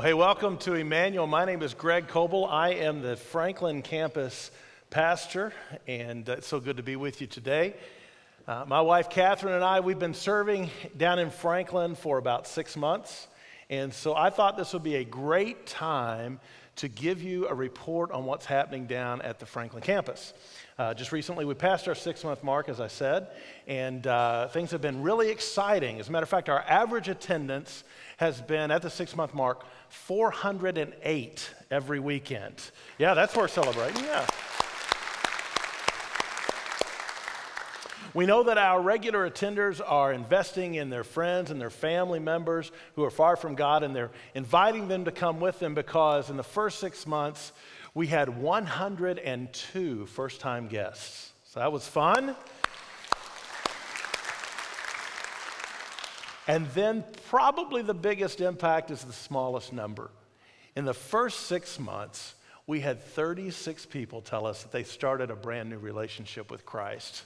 Well, hey, welcome to Emmanuel. My name is Greg Coble. I am the Franklin campus pastor, and it's so good to be with you today. Uh, my wife Catherine and I, we've been serving down in Franklin for about six months, and so I thought this would be a great time to give you a report on what's happening down at the Franklin campus. Uh, just recently, we passed our six month mark, as I said, and uh, things have been really exciting. As a matter of fact, our average attendance has been at the six month mark 408 every weekend. Yeah, that's worth celebrating. Yeah. We know that our regular attenders are investing in their friends and their family members who are far from God, and they're inviting them to come with them because in the first six months, we had 102 first time guests. So that was fun. And then, probably the biggest impact is the smallest number. In the first six months, we had 36 people tell us that they started a brand new relationship with Christ.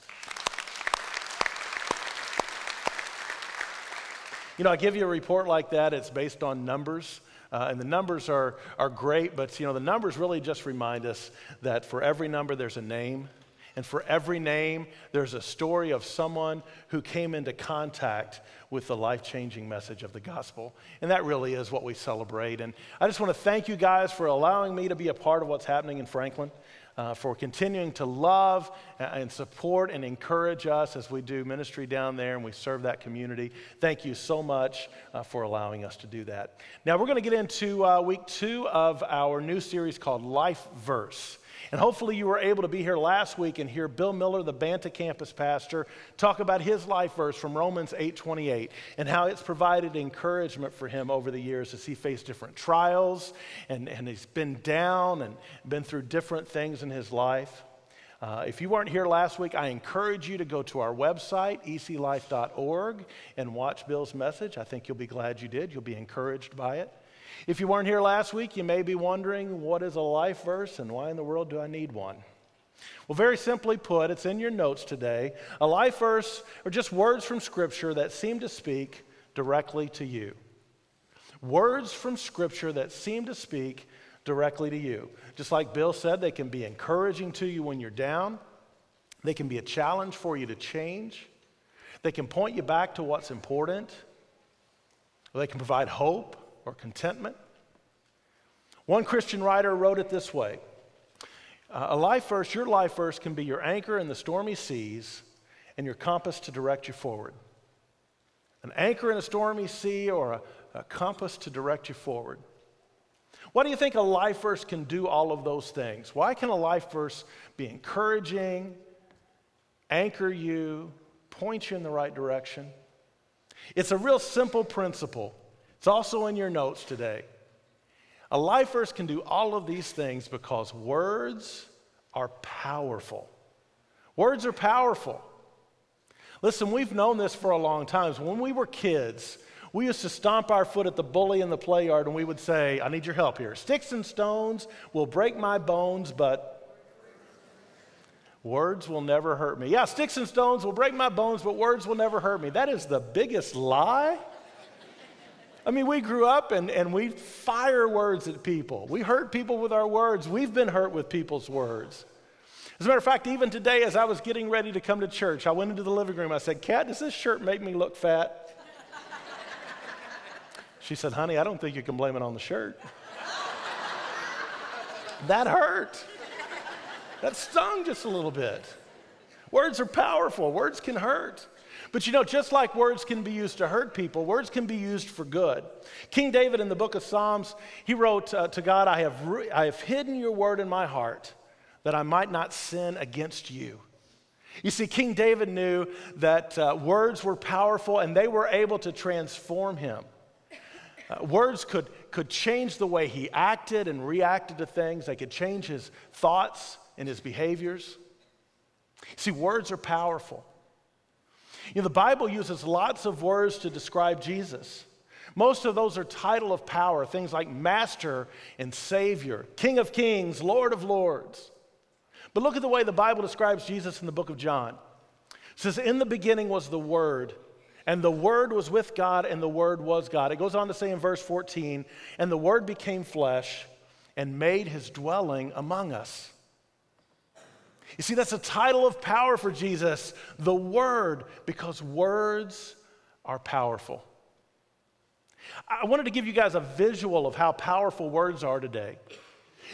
You know, I give you a report like that, it's based on numbers. Uh, and the numbers are, are great, but you know, the numbers really just remind us that for every number there's a name, and for every name, there's a story of someone who came into contact with the life changing message of the gospel. And that really is what we celebrate. And I just want to thank you guys for allowing me to be a part of what's happening in Franklin. Uh, for continuing to love and support and encourage us as we do ministry down there and we serve that community. Thank you so much uh, for allowing us to do that. Now, we're going to get into uh, week two of our new series called Life Verse. And hopefully, you were able to be here last week and hear Bill Miller, the Banta campus pastor, talk about his life verse from Romans 8:28 and how it's provided encouragement for him over the years as he faced different trials and, and he's been down and been through different things in his life. Uh, if you weren't here last week, I encourage you to go to our website, eclife.org, and watch Bill's message. I think you'll be glad you did. You'll be encouraged by it. If you weren't here last week, you may be wondering what is a life verse and why in the world do I need one? Well, very simply put, it's in your notes today. A life verse are just words from Scripture that seem to speak directly to you. Words from Scripture that seem to speak directly to you. Just like Bill said, they can be encouraging to you when you're down, they can be a challenge for you to change, they can point you back to what's important, they can provide hope or contentment. One Christian writer wrote it this way uh, A life verse, your life verse, can be your anchor in the stormy seas and your compass to direct you forward. An anchor in a stormy sea or a, a compass to direct you forward. Why do you think a life verse can do all of those things? Why can a life verse be encouraging, anchor you, point you in the right direction? It's a real simple principle. It's also in your notes today. A life verse can do all of these things because words are powerful. Words are powerful. Listen, we've known this for a long time. When we were kids, we used to stomp our foot at the bully in the play yard and we would say, I need your help here. Sticks and stones will break my bones, but words will never hurt me. Yeah, sticks and stones will break my bones, but words will never hurt me. That is the biggest lie I mean, we grew up and, and we fire words at people. We hurt people with our words. We've been hurt with people's words. As a matter of fact, even today, as I was getting ready to come to church, I went into the living room. I said, Kat, does this shirt make me look fat? she said, Honey, I don't think you can blame it on the shirt. that hurt. That stung just a little bit. Words are powerful, words can hurt. But you know, just like words can be used to hurt people, words can be used for good. King David in the book of Psalms, he wrote uh, to God, I have, re- I have hidden your word in my heart that I might not sin against you. You see, King David knew that uh, words were powerful and they were able to transform him. Uh, words could, could change the way he acted and reacted to things, they could change his thoughts and his behaviors. See, words are powerful. You know, the Bible uses lots of words to describe Jesus. Most of those are title of power, things like master and savior, king of kings, lord of lords. But look at the way the Bible describes Jesus in the book of John. It says, In the beginning was the Word, And the Word was with God, and the Word was God. It goes on to say in verse 14, and the Word became flesh and made his dwelling among us. You see, that's a title of power for Jesus, the Word, because words are powerful. I wanted to give you guys a visual of how powerful words are today.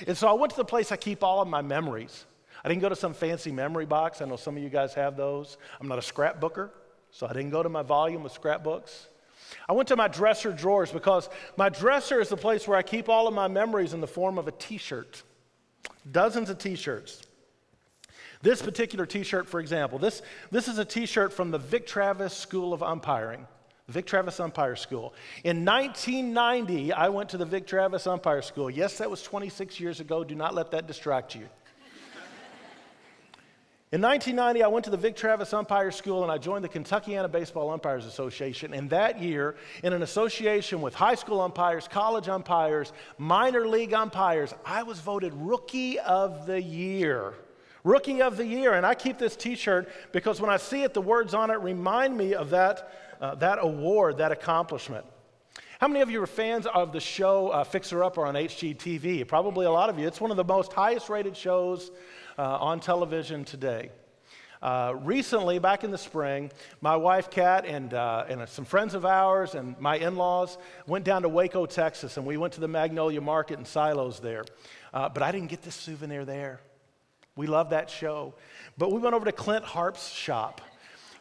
And so I went to the place I keep all of my memories. I didn't go to some fancy memory box. I know some of you guys have those. I'm not a scrapbooker, so I didn't go to my volume of scrapbooks. I went to my dresser drawers because my dresser is the place where I keep all of my memories in the form of a t shirt. Dozens of t shirts. This particular t shirt, for example, this, this is a t shirt from the Vic Travis School of Umpiring. Vic Travis Umpire School. In 1990, I went to the Vic Travis Umpire School. Yes, that was 26 years ago. Do not let that distract you. In 1990, I went to the Vic Travis Umpire School and I joined the Kentuckiana Baseball Umpires Association. And that year, in an association with high school umpires, college umpires, minor league umpires, I was voted Rookie of the Year. Rookie of the Year. And I keep this t shirt because when I see it, the words on it remind me of that, uh, that award, that accomplishment. How many of you are fans of the show uh, Fixer Upper on HGTV? Probably a lot of you. It's one of the most highest rated shows uh, on television today. Uh, recently, back in the spring, my wife Kat and, uh, and some friends of ours and my in laws went down to Waco, Texas, and we went to the Magnolia Market and Silos there. Uh, but I didn't get this souvenir there. We love that show. But we went over to Clint Harp's shop.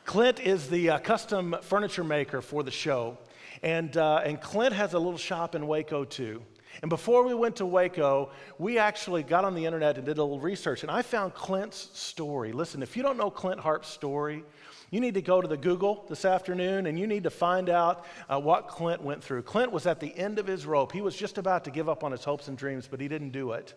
Clint is the uh, custom furniture maker for the show. And, uh, and Clint has a little shop in Waco too. And before we went to Waco, we actually got on the internet and did a little research. And I found Clint's story. Listen, if you don't know Clint Harp's story, you need to go to the Google this afternoon and you need to find out uh, what Clint went through. Clint was at the end of his rope. He was just about to give up on his hopes and dreams, but he didn't do it.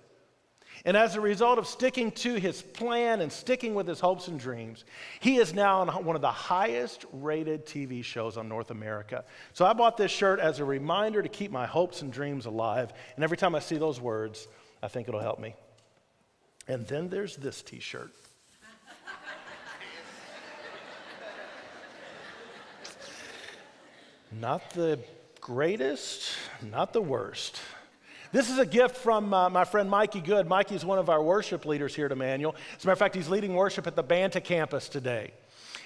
And as a result of sticking to his plan and sticking with his hopes and dreams, he is now on one of the highest rated TV shows on North America. So I bought this shirt as a reminder to keep my hopes and dreams alive. And every time I see those words, I think it'll help me. And then there's this t shirt. not the greatest, not the worst. This is a gift from uh, my friend Mikey Good. Mikey's one of our worship leaders here at Emmanuel. As a matter of fact, he's leading worship at the Banta campus today.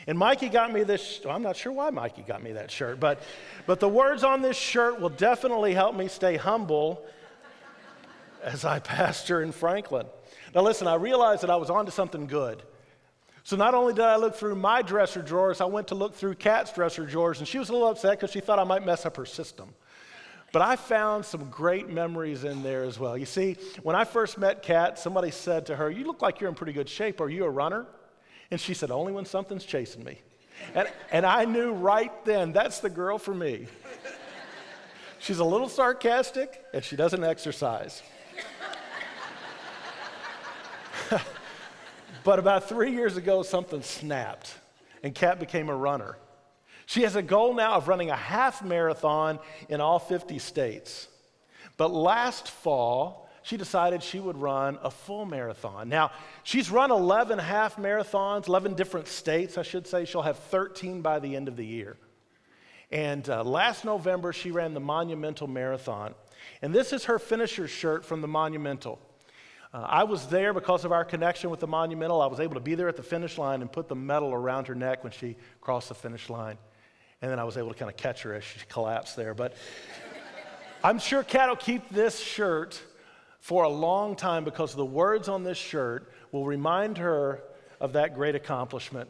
And Mikey got me this, well, I'm not sure why Mikey got me that shirt, but, but the words on this shirt will definitely help me stay humble as I pastor in Franklin. Now, listen, I realized that I was onto something good. So not only did I look through my dresser drawers, I went to look through Kat's dresser drawers, and she was a little upset because she thought I might mess up her system. But I found some great memories in there as well. You see, when I first met Kat, somebody said to her, You look like you're in pretty good shape. Are you a runner? And she said, Only when something's chasing me. And, and I knew right then that's the girl for me. She's a little sarcastic and she doesn't exercise. but about three years ago, something snapped, and Kat became a runner. She has a goal now of running a half marathon in all 50 states. But last fall, she decided she would run a full marathon. Now, she's run 11 half marathons, 11 different states, I should say. She'll have 13 by the end of the year. And uh, last November, she ran the Monumental Marathon. And this is her finisher shirt from the Monumental. Uh, I was there because of our connection with the Monumental. I was able to be there at the finish line and put the medal around her neck when she crossed the finish line. And then I was able to kind of catch her as she collapsed there. But I'm sure Kat will keep this shirt for a long time because the words on this shirt will remind her of that great accomplishment.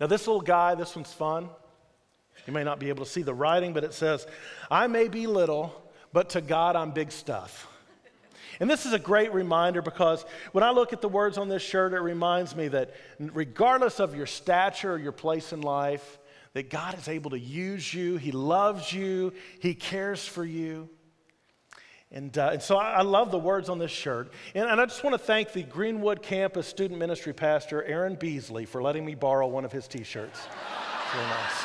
Now, this little guy, this one's fun. You may not be able to see the writing, but it says, I may be little, but to God I'm big stuff. And this is a great reminder because when I look at the words on this shirt, it reminds me that regardless of your stature or your place in life, that God is able to use you. He loves you, He cares for you. And, uh, and so I, I, love the words on this shirt. And, and I just want to thank the Greenwood Campus Student Ministry Pastor, Aaron Beasley, for letting me borrow one of his t shirts. Really nice.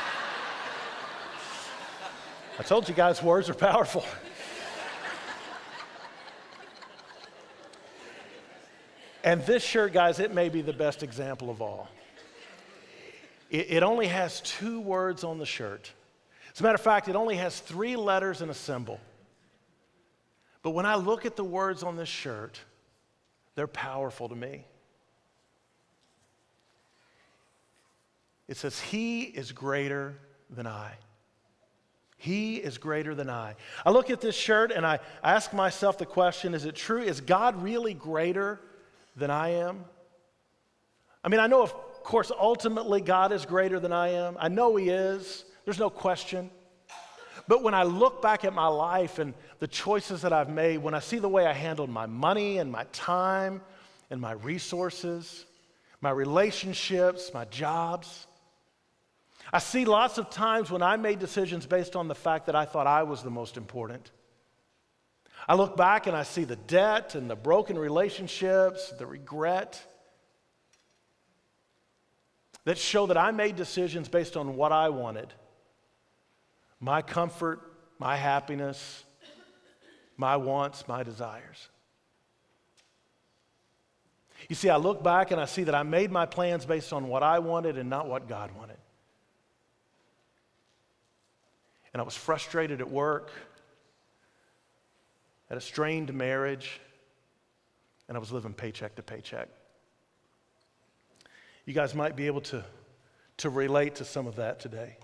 I told you guys, words are powerful. and this shirt, guys, it may be the best example of all. It, it only has two words on the shirt. As a matter of fact, it only has three letters and a symbol. But when I look at the words on this shirt, they're powerful to me. It says, He is greater than I. He is greater than I. I look at this shirt and I ask myself the question is it true? Is God really greater than I am? I mean, I know, of course, ultimately God is greater than I am. I know He is, there's no question. But when I look back at my life and the choices that I've made, when I see the way I handled my money and my time and my resources, my relationships, my jobs, I see lots of times when I made decisions based on the fact that I thought I was the most important. I look back and I see the debt and the broken relationships, the regret that show that I made decisions based on what I wanted my comfort, my happiness, my wants, my desires. You see, I look back and I see that I made my plans based on what I wanted and not what God wanted. And I was frustrated at work, at a strained marriage, and I was living paycheck to paycheck. You guys might be able to, to relate to some of that today.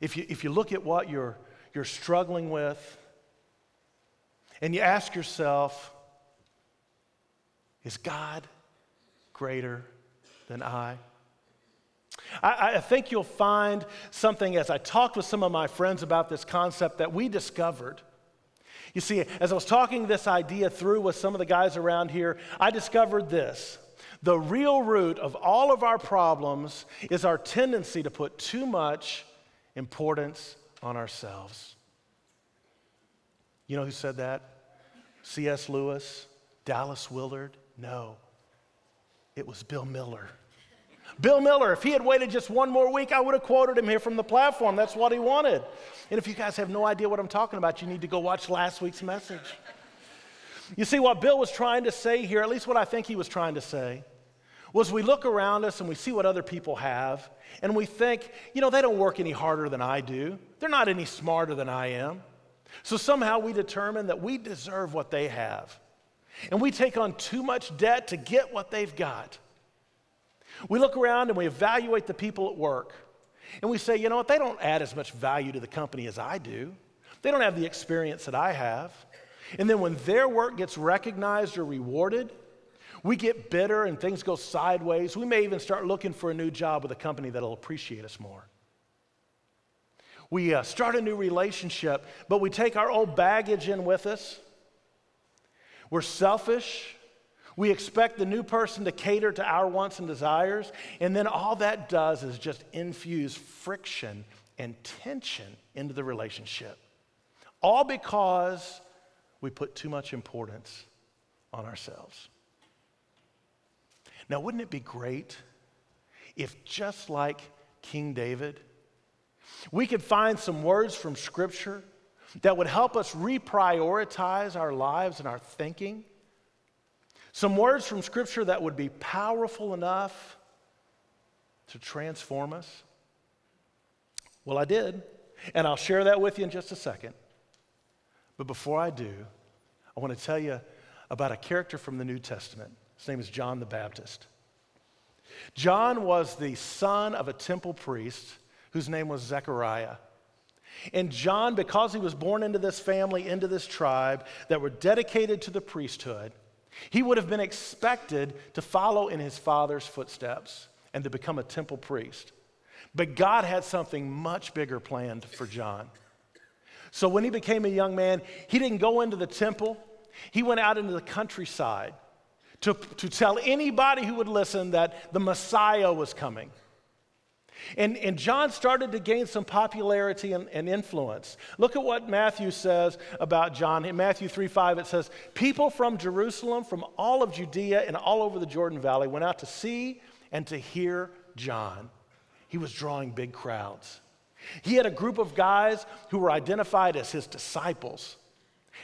If you, if you look at what you're, you're struggling with and you ask yourself, is God greater than I? I, I, think you'll find something as I talked with some of my friends about this concept that we discovered. You see, as I was talking this idea through with some of the guys around here, I discovered this. The real root of all of our problems is our tendency to put too much importance on ourselves. You know who said that? C.S. Lewis, Dallas Willard, no, it was Bill Miller. Bill Miller, if he had waited just one more week, I would have quoted him here from the platform. That's what he wanted. And if you guys have no idea what I'm talking about, you need to go watch last week's message. You see, what Bill was trying to say here, at least what I think he was trying to say, was we look around us and we see what other people have, and we think, you know, they don't work any harder than I do. They're not any smarter than I am. So somehow we determine that we deserve what they have. And we take on too much debt to get what they've got. We look around and we evaluate the people at work. And we say, you know what, they don't add as much value to the company as I do. They don't have the experience that I have. And then when their work gets recognized or rewarded, we get bitter and things go sideways. We may even start looking for a new job with a company that'll appreciate us more. We uh, start a new relationship, but we take our old baggage in with us. We're selfish. We expect the new person to cater to our wants and desires. And then all that does is just infuse friction and tension into the relationship. All because we put too much importance on ourselves. Now, wouldn't it be great if, just like King David, we could find some words from Scripture that would help us reprioritize our lives and our thinking. Some words from Scripture that would be powerful enough to transform us. Well, I did, and I'll share that with you in just a second. But before I do, I want to tell you about a character from the New Testament. His name is John the Baptist. John was the son of a temple priest whose name was Zechariah. And John, because he was born into this family, into this tribe that were dedicated to the priesthood, he would have been expected to follow in his father's footsteps and to become a temple priest. But God had something much bigger planned for John. So when he became a young man, he didn't go into the temple, he went out into the countryside to, to tell anybody who would listen that the Messiah was coming. And, and John started to gain some popularity and, and, influence. Look at what Matthew says about John. In Matthew 3 5, it says, People from Jerusalem, from all of Judea, and all over the Jordan Valley went out to see and to hear John. He was drawing big crowds. He had a group of guys who were identified as his disciples.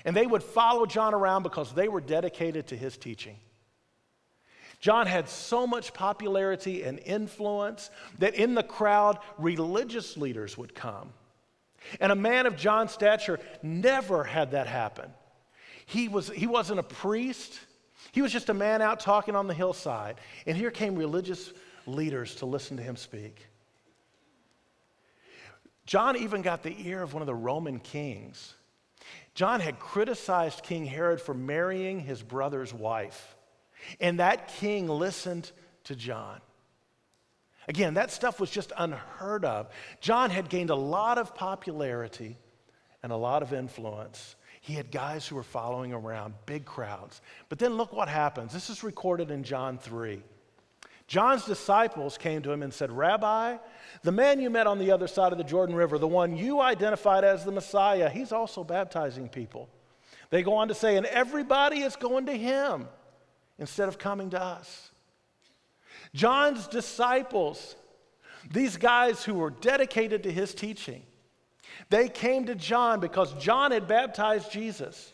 And they would follow John around because they were dedicated to his teaching. John had so much popularity and influence that in the crowd, religious leaders would come. And a man of John's stature never had that happen. He, was, he wasn't a priest, he was just a man out talking on the hillside. And here came religious leaders to listen to him speak. John even got the ear of one of the Roman kings. John had criticized King Herod for marrying his brother's wife. And that king listened to John. Again, that stuff was just unheard of. John had gained a lot of popularity and a lot of influence. He had guys who were following around, big crowds. But then look what happens. This is recorded in John 3. John's disciples came to him and said, Rabbi, the man you met on the other side of the Jordan River, the one you identified as the Messiah, he's also baptizing people. They go on to say, and everybody is going to him instead of coming to us. John's disciples, these guys who were dedicated to his teaching, they came to John because John had baptized Jesus.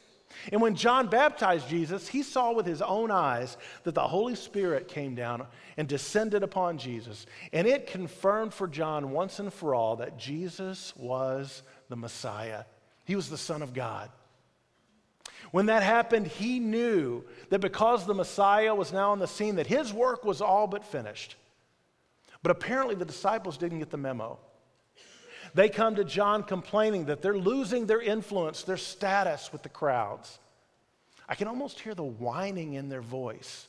And when John baptized Jesus, he saw with his own eyes that the Holy Spirit came down and descended upon Jesus. And it confirmed for John once and for all that Jesus was the Messiah, he was the Son of God. When that happened, he knew that because the Messiah was now on the scene, that his work was all but finished. But apparently, the disciples didn't get the memo. They come to John complaining that they're losing their influence, their status with the crowds. I can almost hear the whining in their voice.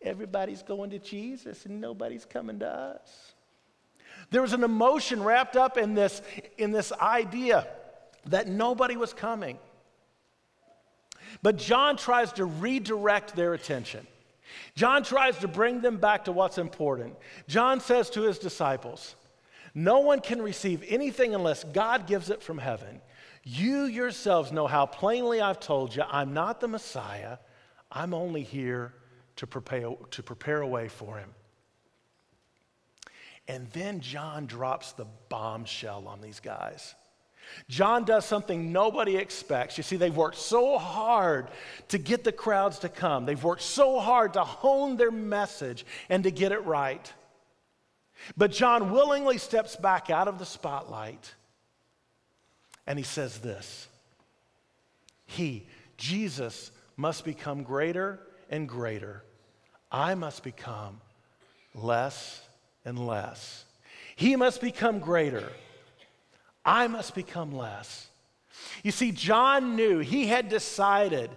Everybody's going to Jesus and nobody's coming to us. There was an emotion wrapped up in this, in this idea that nobody was coming. But John tries to redirect their attention. John tries to bring them back to what's important. John says to his disciples, No one can receive anything unless God gives it from heaven. You yourselves know how plainly I've told you I'm not the Messiah, I'm only here to prepare, to prepare a way for him. And then John drops the bombshell on these guys. John does something nobody expects. You see, they've worked so hard to get the crowds to come, they've worked so hard to hone their message and to get it right. But John willingly steps back out of the spotlight and he says this He, Jesus, must become greater and greater. I must become less and less. He must become greater. I must become less. You see, John knew, he had decided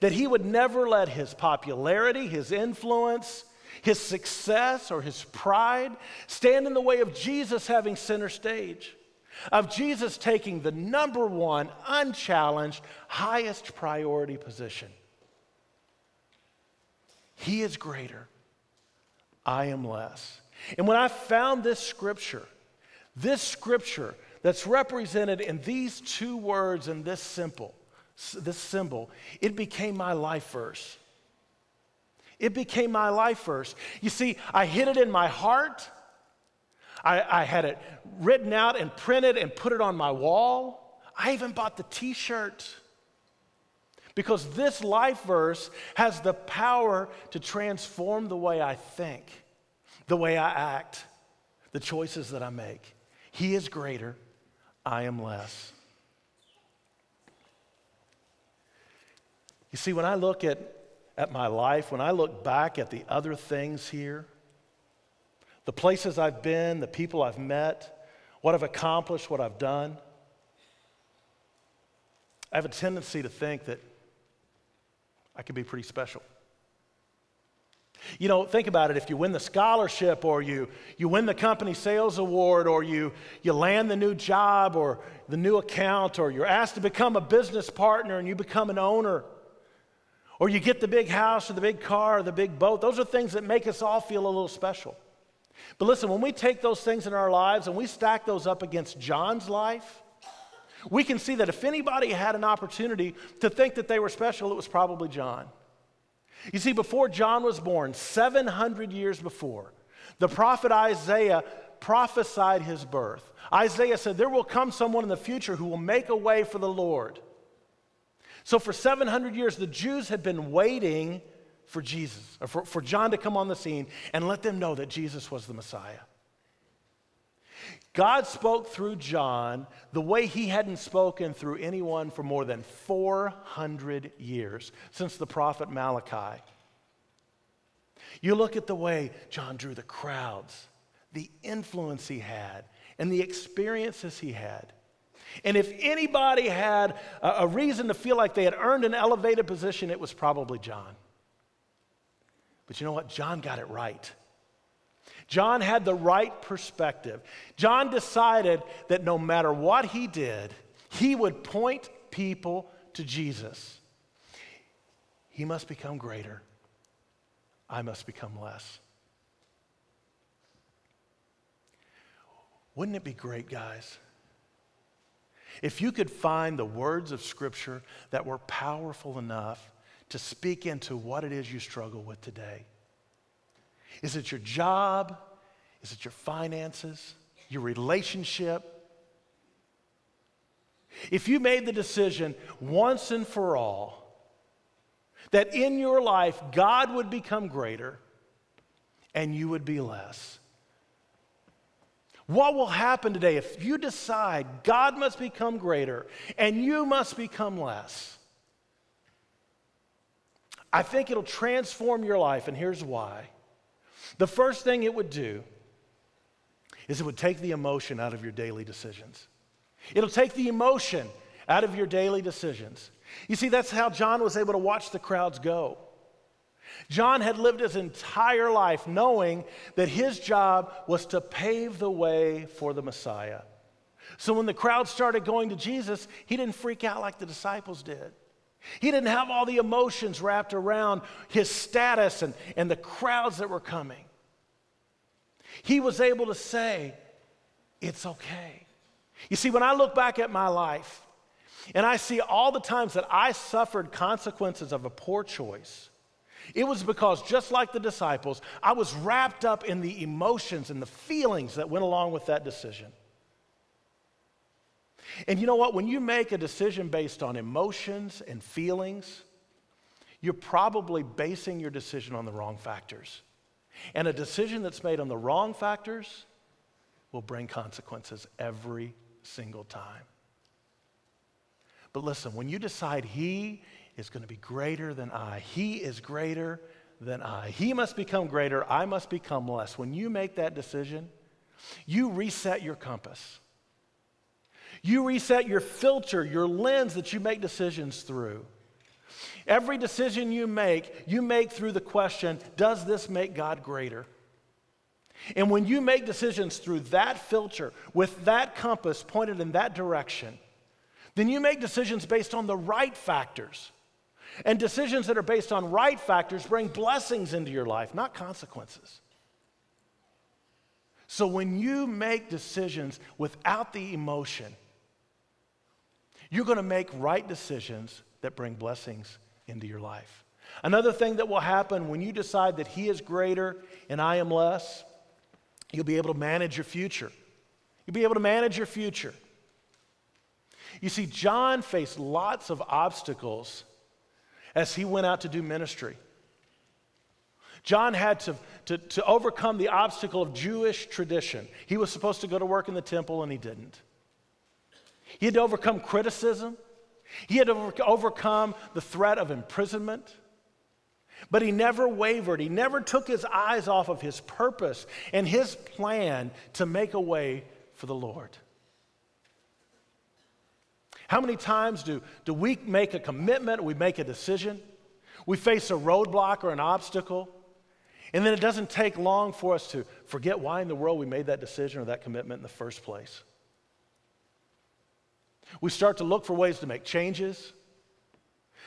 that he would never let his popularity, his influence, his success, or his pride stand in the way of Jesus having center stage, of Jesus taking the number one, unchallenged, highest priority position. He is greater, I am less. And when I found this scripture, this scripture that's represented in these two words and this simple, this symbol, it became my life verse. It became my life verse. You see, I hid it in my heart. I, I had it written out and printed and put it on my wall. I even bought the t shirt. Because this life verse has the power to transform the way I think, the way I act, the choices that I make. He is greater. I am less. You see, when I look at, at my life, when I look back at the other things here, the places I've been, the people I've met, what I've accomplished, what I've done, I have a tendency to think that I can be pretty special. You know, think about it. If you win the scholarship or you, you win the company sales award or you, you land the new job or the new account or you're asked to become a business partner and you become an owner or you get the big house or the big car or the big boat, those are things that make us all feel a little special. But listen, when we take those things in our lives and we stack those up against John's life, we can see that if anybody had an opportunity to think that they were special, it was probably John. You see, before John was born, 700 years before, the prophet Isaiah prophesied his birth. Isaiah said, There will come someone in the future who will make a way for the Lord. So for 700 years, the Jews had been waiting for Jesus, or for, for John to come on the scene and let them know that Jesus was the Messiah. God spoke through John the way he hadn't spoken through anyone for more than 400 years, since the prophet Malachi. You look at the way John drew the crowds, the influence he had, and the experiences he had. And if anybody had a, reason to feel like they had earned an elevated position, it was probably John. But you know what? John got it right. John had the right perspective. John decided that no matter what he did, he would point people to Jesus. He must become greater. I must become less. Wouldn't it be great, guys? If you could find the words of Scripture that were powerful enough to speak into what it is you struggle with today. Is it your job? Is it your finances? Your relationship? If you made the decision once and for all that in your life God would become greater and you would be less, what will happen today if you decide God must become greater and you must become less? I think it'll transform your life, and here's why. The first thing it would do is it would take the emotion out of your daily decisions. It'll take the emotion out of your daily decisions. You see, that's how John was able to watch the crowds go. John had lived his entire life knowing that his job was to pave the way for the Messiah. So when the crowd started going to Jesus, he didn't freak out like the disciples did. He didn't have all the emotions wrapped around his status and, and the crowds that were coming. He was able to say, It's okay. You see, when I look back at my life and I see all the times that I suffered consequences of a poor choice, it was because, just like the disciples, I was wrapped up in the emotions and the feelings that went along with that decision. And you know what? When you make a decision based on emotions and feelings, you're probably basing your decision on the wrong factors. And a decision that's made on the wrong factors will bring consequences every single time. But listen, when you decide He is going to be greater than I, He is greater than I, He must become greater, I must become less. When you make that decision, you reset your compass. You reset your filter, your lens that you make decisions through. Every decision you make, you make through the question Does this make God greater? And when you make decisions through that filter, with that compass pointed in that direction, then you make decisions based on the right factors. And decisions that are based on right factors bring blessings into your life, not consequences. So when you make decisions without the emotion, you're going to make right decisions that bring blessings into your life. Another thing that will happen when you decide that He is greater and I am less, you'll be able to manage your future. You'll be able to manage your future. You see, John faced lots of obstacles as he went out to do ministry. John had to, to, to overcome the obstacle of Jewish tradition. He was supposed to go to work in the temple and he didn't. He had to overcome criticism. He had to overcome the threat of imprisonment. But he never wavered. He never took his eyes off of his purpose and his plan to make a way for the Lord. How many times do, do we make a commitment, we make a decision, we face a roadblock or an obstacle, and then it doesn't take long for us to forget why in the world we made that decision or that commitment in the first place? We start to look for ways to make changes.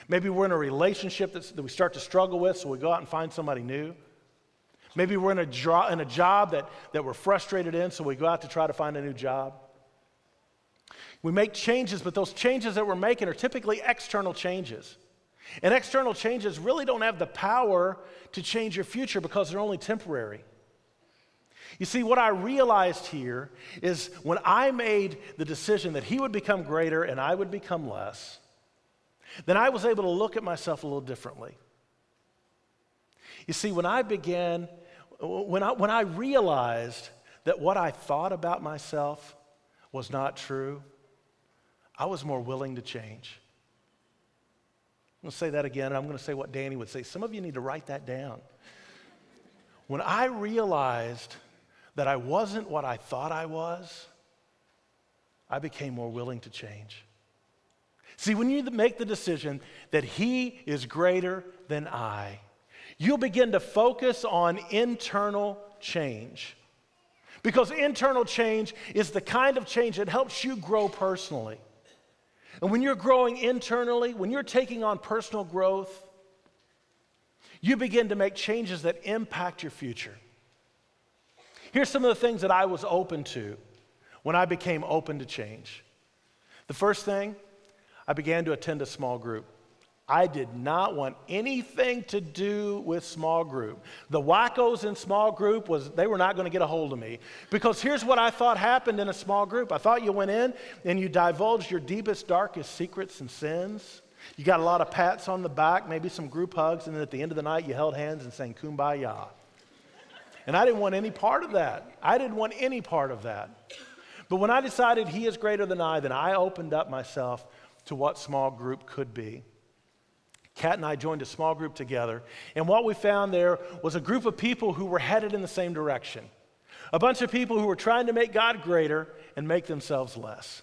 Maybe we're in a relationship that we start to struggle with, so we go out and find somebody new. Maybe we're in a, in a job that, that we're frustrated in, so we go out to try to find a new job. We make changes, but those changes that we're making are typically external changes. And external changes really don't have the power to change your future because they're only temporary. You see, what I realized here is when I made the decision that he would become greater and I would become less, then I was able to look at myself a little differently. You see, when I began, when I, when I realized that what I thought about myself was not true, I was more willing to change. I'm going to say that again, and I'm going to say what Danny would say. Some of you need to write that down. When I realized that I wasn't what I thought I was, I became more willing to change. See, when you make the decision that He is greater than I, you'll begin to focus on internal change. Because internal change is the kind of change that helps you grow personally. And when you're growing internally, when you're taking on personal growth, you begin to make changes that impact your future. Here's some of the things that I was open to when I became open to change. The first thing, I began to attend a small group. I did not want anything to do with small group. The wackos in small group was they were not going to get a hold of me because here's what I thought happened in a small group. I thought you went in and you divulged your deepest darkest secrets and sins. You got a lot of pats on the back, maybe some group hugs, and then at the end of the night you held hands and sang kumbaya. And I didn't want any part of that. I didn't want any part of that. But when I decided he is greater than I, then I opened up myself to what small group could be. Kat and I joined a small group together, and what we found there was a group of people who were headed in the same direction. A bunch of people who were trying to make God greater and make themselves less.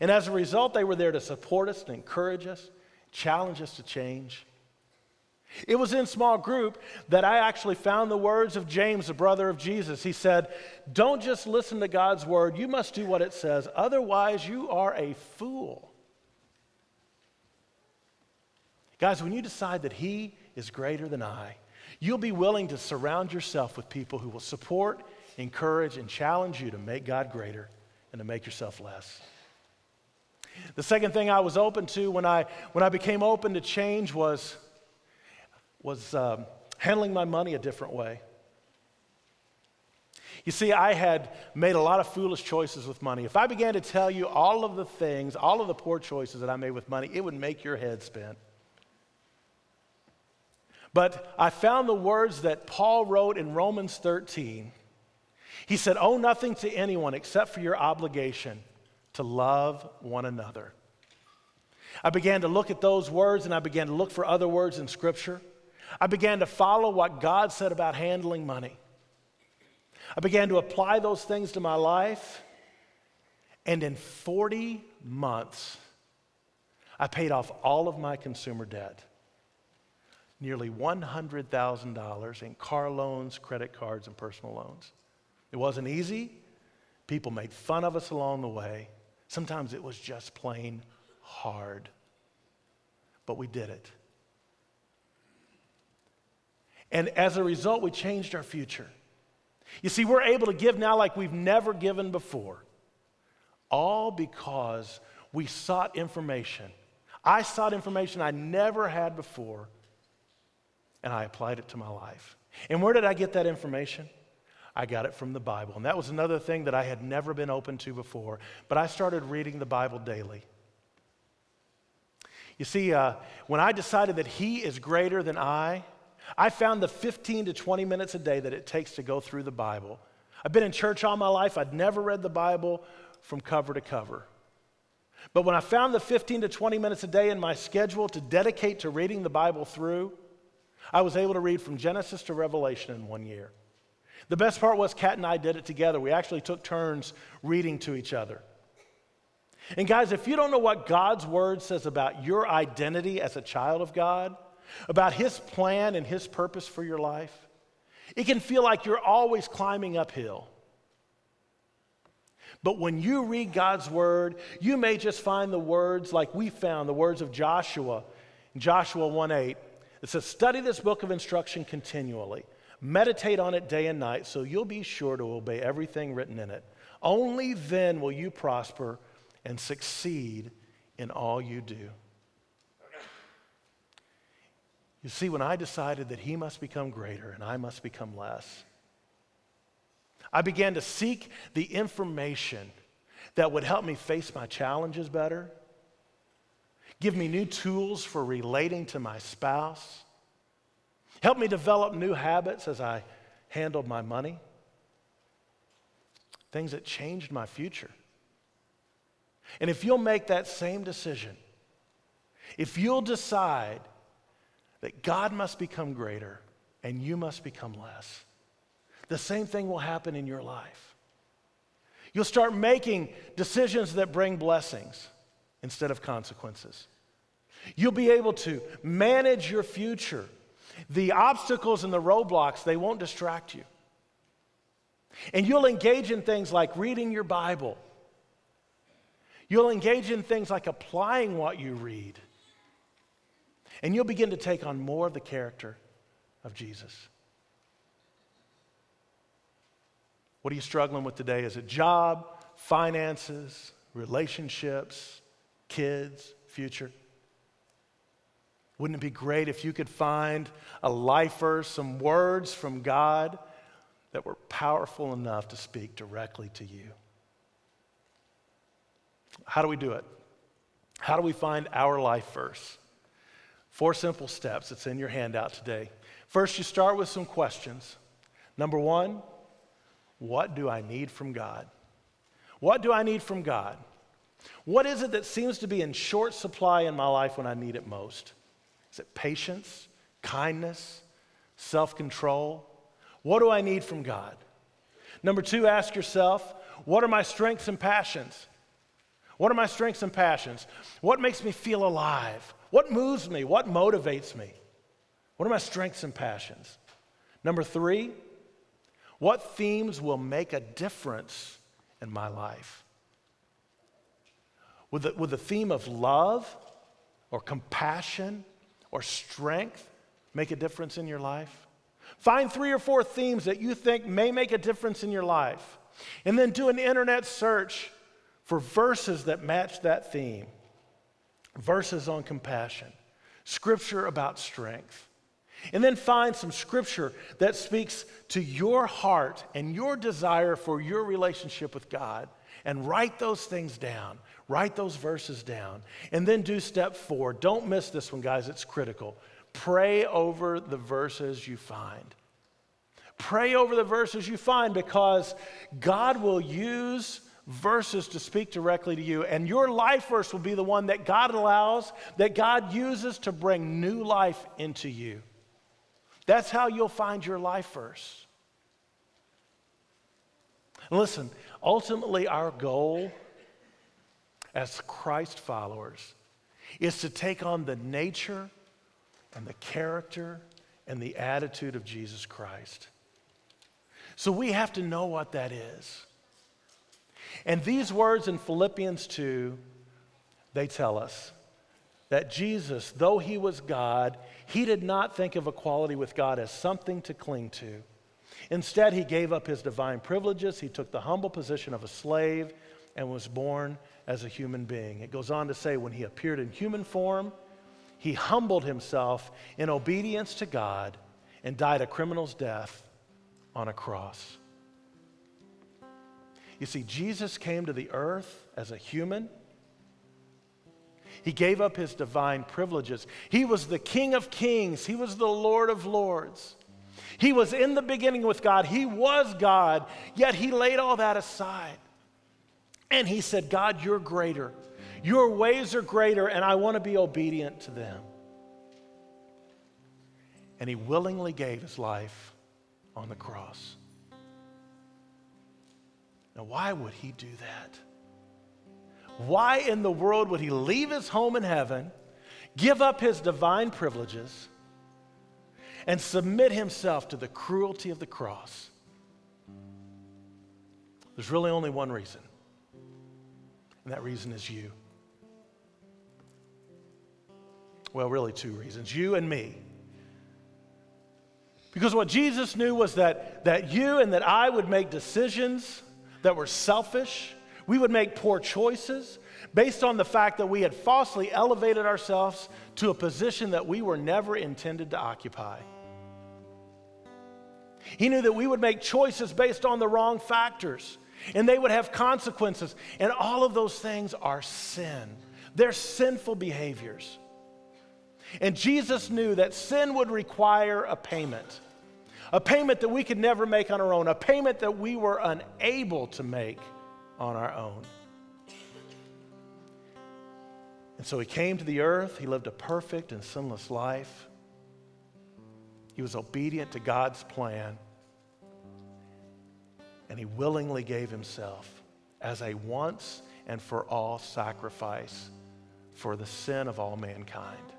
And as a result, they were there to support us, to encourage us, challenge us to change. It was in small group that I actually found the words of James, the brother of Jesus. He said, Don't just listen to God's word, you must do what it says, otherwise, you are a fool. Guys, when you decide that He is greater than I, you'll be willing to surround yourself with people who will support, encourage, and challenge you to make God greater and to make yourself less. The second thing I was open to when I, when I became open to change was was um, handling my money a different way. You see, I had made a lot of foolish choices with money. If I began to tell you all of the things, all of the poor choices that I made with money, it would make your head spin. But I found the words that Paul wrote in Romans 13. He said, Owe nothing to anyone except for your obligation to love one another. I began to look at those words and I began to look for other words in Scripture. I began to follow what God said about handling money. I began to apply those things to my life. And in 40 months, I paid off all of my consumer debt nearly $100,000 in car loans, credit cards, and personal loans. It wasn't easy. People made fun of us along the way. Sometimes it was just plain hard. But we did it. And as a result, we changed our future. You see, we're able to give now like we've never given before, all because we sought information. I sought information I never had before, and I applied it to my life. And where did I get that information? I got it from the Bible. And that was another thing that I had never been open to before. But I started reading the Bible daily. You see, uh, when I decided that He is greater than I, I found the 15 to 20 minutes a day that it takes to go through the Bible. I've been in church all my life, I'd never read the Bible from cover to cover. But when I found the 15 to 20 minutes a day in my schedule to dedicate to reading the Bible through, I was able to read from Genesis to Revelation in one year. The best part was Kat and I did it together. We actually took turns reading to each other. And guys, if you don't know what God's word says about your identity as a child of God, about His plan and His purpose for your life, it can feel like you're always climbing uphill. But when you read God's word, you may just find the words like we found, the words of Joshua, in Joshua 1 8. It says, Study this book of instruction continually, meditate on it day and night, so you'll be sure to obey everything written in it. Only then will you prosper and succeed in all you do. You see, when I decided that he must become greater and I must become less, I began to seek the information that would help me face my challenges better, Give me new tools for relating to my spouse. Help me develop new habits as I handled my money. Things that changed my future. And if you'll make that same decision, if you'll decide that God must become greater and you must become less, the same thing will happen in your life. You'll start making decisions that bring blessings instead of consequences. You'll be able to manage your future. The obstacles and the roadblocks, they won't distract you. And you'll engage in things like reading your Bible. You'll engage in things like applying what you read. And you'll begin to take on more of the character of Jesus. What are you struggling with today? Is it job, finances, relationships, kids, future? Wouldn't it be great if you could find a lifer, some words from God that were powerful enough to speak directly to you? How do we do it? How do we find our life verse? Four simple steps. It's in your handout today. First, you start with some questions. Number one, what do I need from God? What do I need from God? What is it that seems to be in short supply in my life when I need it most? Is it patience, kindness, self control? What do I need from God? Number two, ask yourself, what are my strengths and passions? What are my strengths and passions? What makes me feel alive? What moves me? What motivates me? What are my strengths and passions? Number three, what themes will make a difference in my life? Would the, would the theme of love or compassion or strength make a difference in your life? Find three or four themes that you think may make a difference in your life. And then do an internet search for verses that match that theme verses on compassion, scripture about strength. And then find some scripture that speaks to your heart and your desire for your relationship with God. And write those things down. Write those verses down. And then do step four. Don't miss this one, guys, it's critical. Pray over the verses you find. Pray over the verses you find because God will use verses to speak directly to you. And your life verse will be the one that God allows, that God uses to bring new life into you. That's how you'll find your life verse. listen, ultimately, our goal as Christ followers is to take on the nature and the character and the attitude of Jesus Christ. So we have to know what that is. And these words in Philippians 2, they tell us that Jesus, though he was God, he did not think of equality with God as something to cling to. Instead, he gave up his divine privileges. He took the humble position of a slave and was born as a human being. It goes on to say, when he appeared in human form, he humbled himself in obedience to God and died a criminal's death on a cross. You see, Jesus came to the earth as a human he gave up his divine privileges. He was the King of kings, he was the Lord of lords. He was in the beginning with God, he was God, yet he laid all that aside. And he said, God, you're greater. Your ways are greater, and I want to be obedient to them. And he willingly gave his life on the cross. Now, why would he do that? Why in the world would he leave his home in heaven, give up his divine privileges, and submit himself to the cruelty of the cross? There's really only one reason, and that reason is you. Well, really, two reasons you and me. Because what Jesus knew was that, that you and that I would make decisions that were selfish we would make poor choices based on the fact that we had falsely elevated ourselves to a position that we were never intended to occupy. He knew that we would make choices based on the wrong factors and they would have consequences. And all of those things are sin. they're sinful behaviors. And Jesus knew that sin would require a payment, a payment that we could never make on our own, a payment that we were unable to make on our own. And so he came to the earth, he lived a perfect and sinless life. He was obedient to God's plan, and he willingly gave himself as a once and for all sacrifice for the sin of all mankind.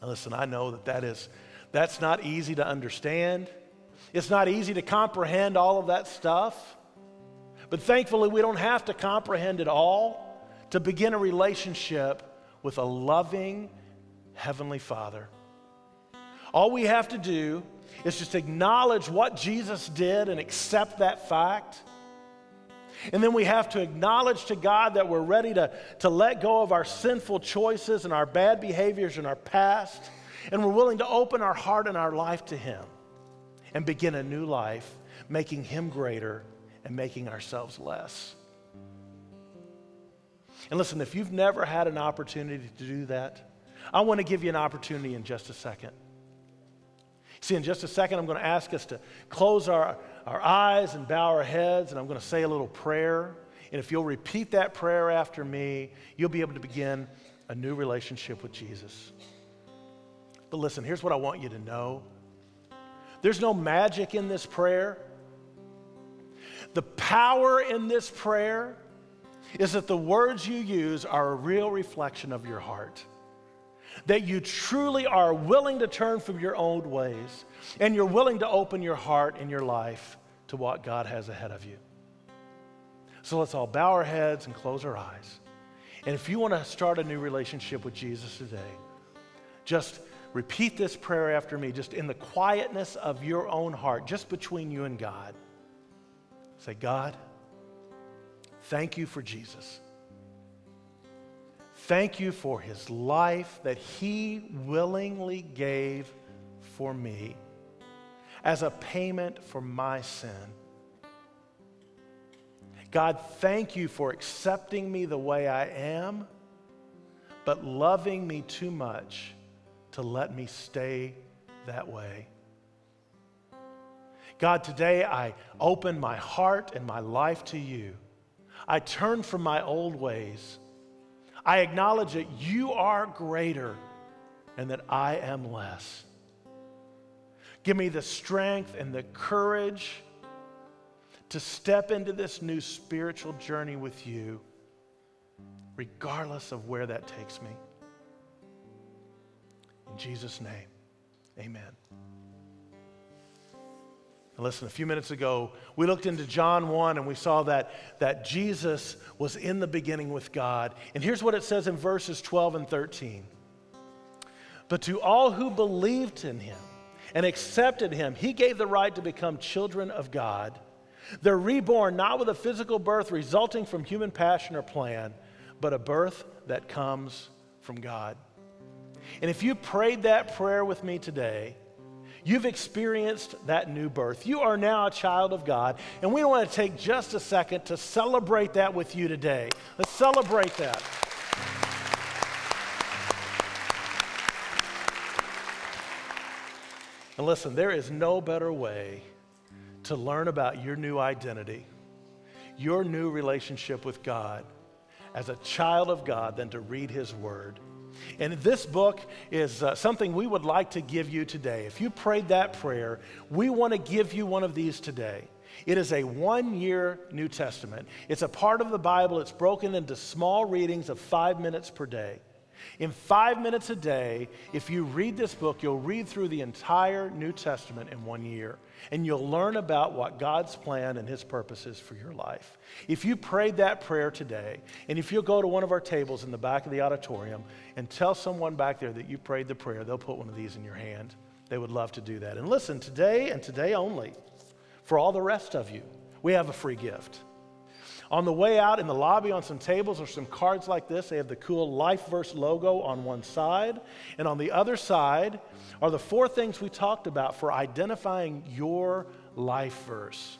Now listen, I know that that is that's not easy to understand. It's not easy to comprehend all of that stuff. But thankfully, we don't have to comprehend it all to begin a relationship with a loving Heavenly Father. All we have to do is just acknowledge what Jesus did and accept that fact. And then we have to acknowledge to God that we're ready to, to let go of our sinful choices and our bad behaviors and our past. And we're willing to open our heart and our life to Him and begin a new life, making Him greater and making ourselves less. And listen, if you've never had an opportunity to do that, I want to give you an opportunity in just a second. See, in just a second, I'm going to ask us to close our, our eyes and bow our heads, and I'm going to say a little prayer. And if you'll repeat that prayer after me, you'll be able to begin a new relationship with Jesus. But listen, here's what I want you to know there's no magic in this prayer. The power in this prayer is that the words you use are a real reflection of your heart that you truly are willing to turn from your old ways and you're willing to open your heart and your life to what God has ahead of you. So let's all bow our heads and close our eyes. And if you want to start a new relationship with Jesus today, just repeat this prayer after me, just in the quietness of your own heart, just between you and God. Say, God, thank you for Jesus. Thank you for his life that he willingly gave for me as a payment for my sin. God, thank you for accepting me the way I am, but loving me too much to let me stay that way. God, today I open my heart and my life to you. I turn from my old ways I acknowledge that you are greater and that I am less. Give me the strength and the courage to step into this new spiritual journey with you, regardless of where that takes me. In Jesus' name, amen. Listen, a few minutes ago, we looked into John 1 and we saw that, that Jesus was in the beginning with God. And here's what it says in verses 12 and 13. But to all who believed in him and accepted him, he gave the right to become children of God. They're reborn not with a physical birth resulting from human passion or plan, but a birth that comes from God. And if you prayed that prayer with me today, You've experienced that new birth. You are now a child of God, and we want to take just a second to celebrate that with you today. Let's celebrate that. And listen, there is no better way to learn about your new identity, your new relationship with God as a child of God than to read His Word. And this book is uh, something we would like to give you today. If you prayed that prayer, we want to give you one of these today. It is a one year New Testament. It's a part of the Bible. It's broken into small readings of five minutes per day. In five minutes a day, if you read this book, you'll read through the entire New Testament in one year and you'll learn about what God's plan and His purpose is for your life. If you prayed that prayer today, and if you'll go to one of our tables in the back of the auditorium and tell someone back there that you prayed the prayer, they'll put one of these in your hand. They would love to do that. And listen, today and today only, for all the rest of you, we have a free gift. On the way out in the lobby on some tables are some cards like this. They have the cool Life Verse logo on one side. And on the other side are the four things we talked about for identifying your life verse.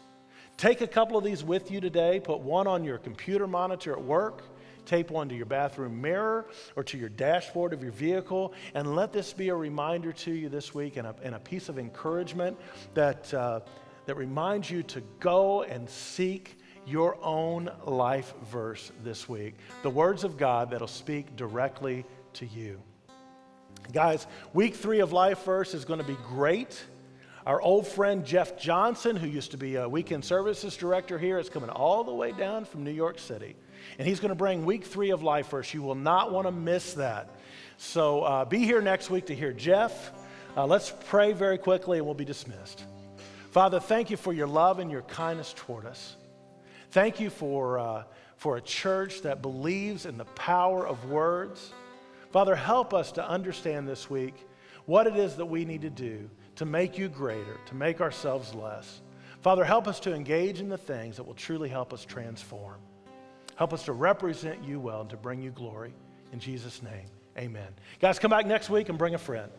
Take a couple of these with you today. Put one on your computer monitor at work, tape one to your bathroom mirror or to your dashboard of your vehicle, and let this be a reminder to you this week and a, and a piece of encouragement that, uh, that reminds you to go and seek your own life verse this week. The words of God that'll speak directly to you. Guys, week three of Life Verse is going to be great. Our old friend Jeff Johnson, who used to be a weekend services director here, is coming all the way down from New York City. And he's going to bring week three of Life Verse. You will not want to miss that. So uh, be here next week to hear Jeff. Uh, let's pray very quickly and we'll be dismissed. Father, thank you for your love and your kindness toward us. Thank you for, uh, for a church that believes in the power of words. Father, help us to understand this week what it is that we need to do to make you greater, to make ourselves less. Father, help us to engage in the things that will truly help us transform. Help us to represent you well and to bring you glory. In Jesus' name, amen. Guys, come back next week and bring a friend.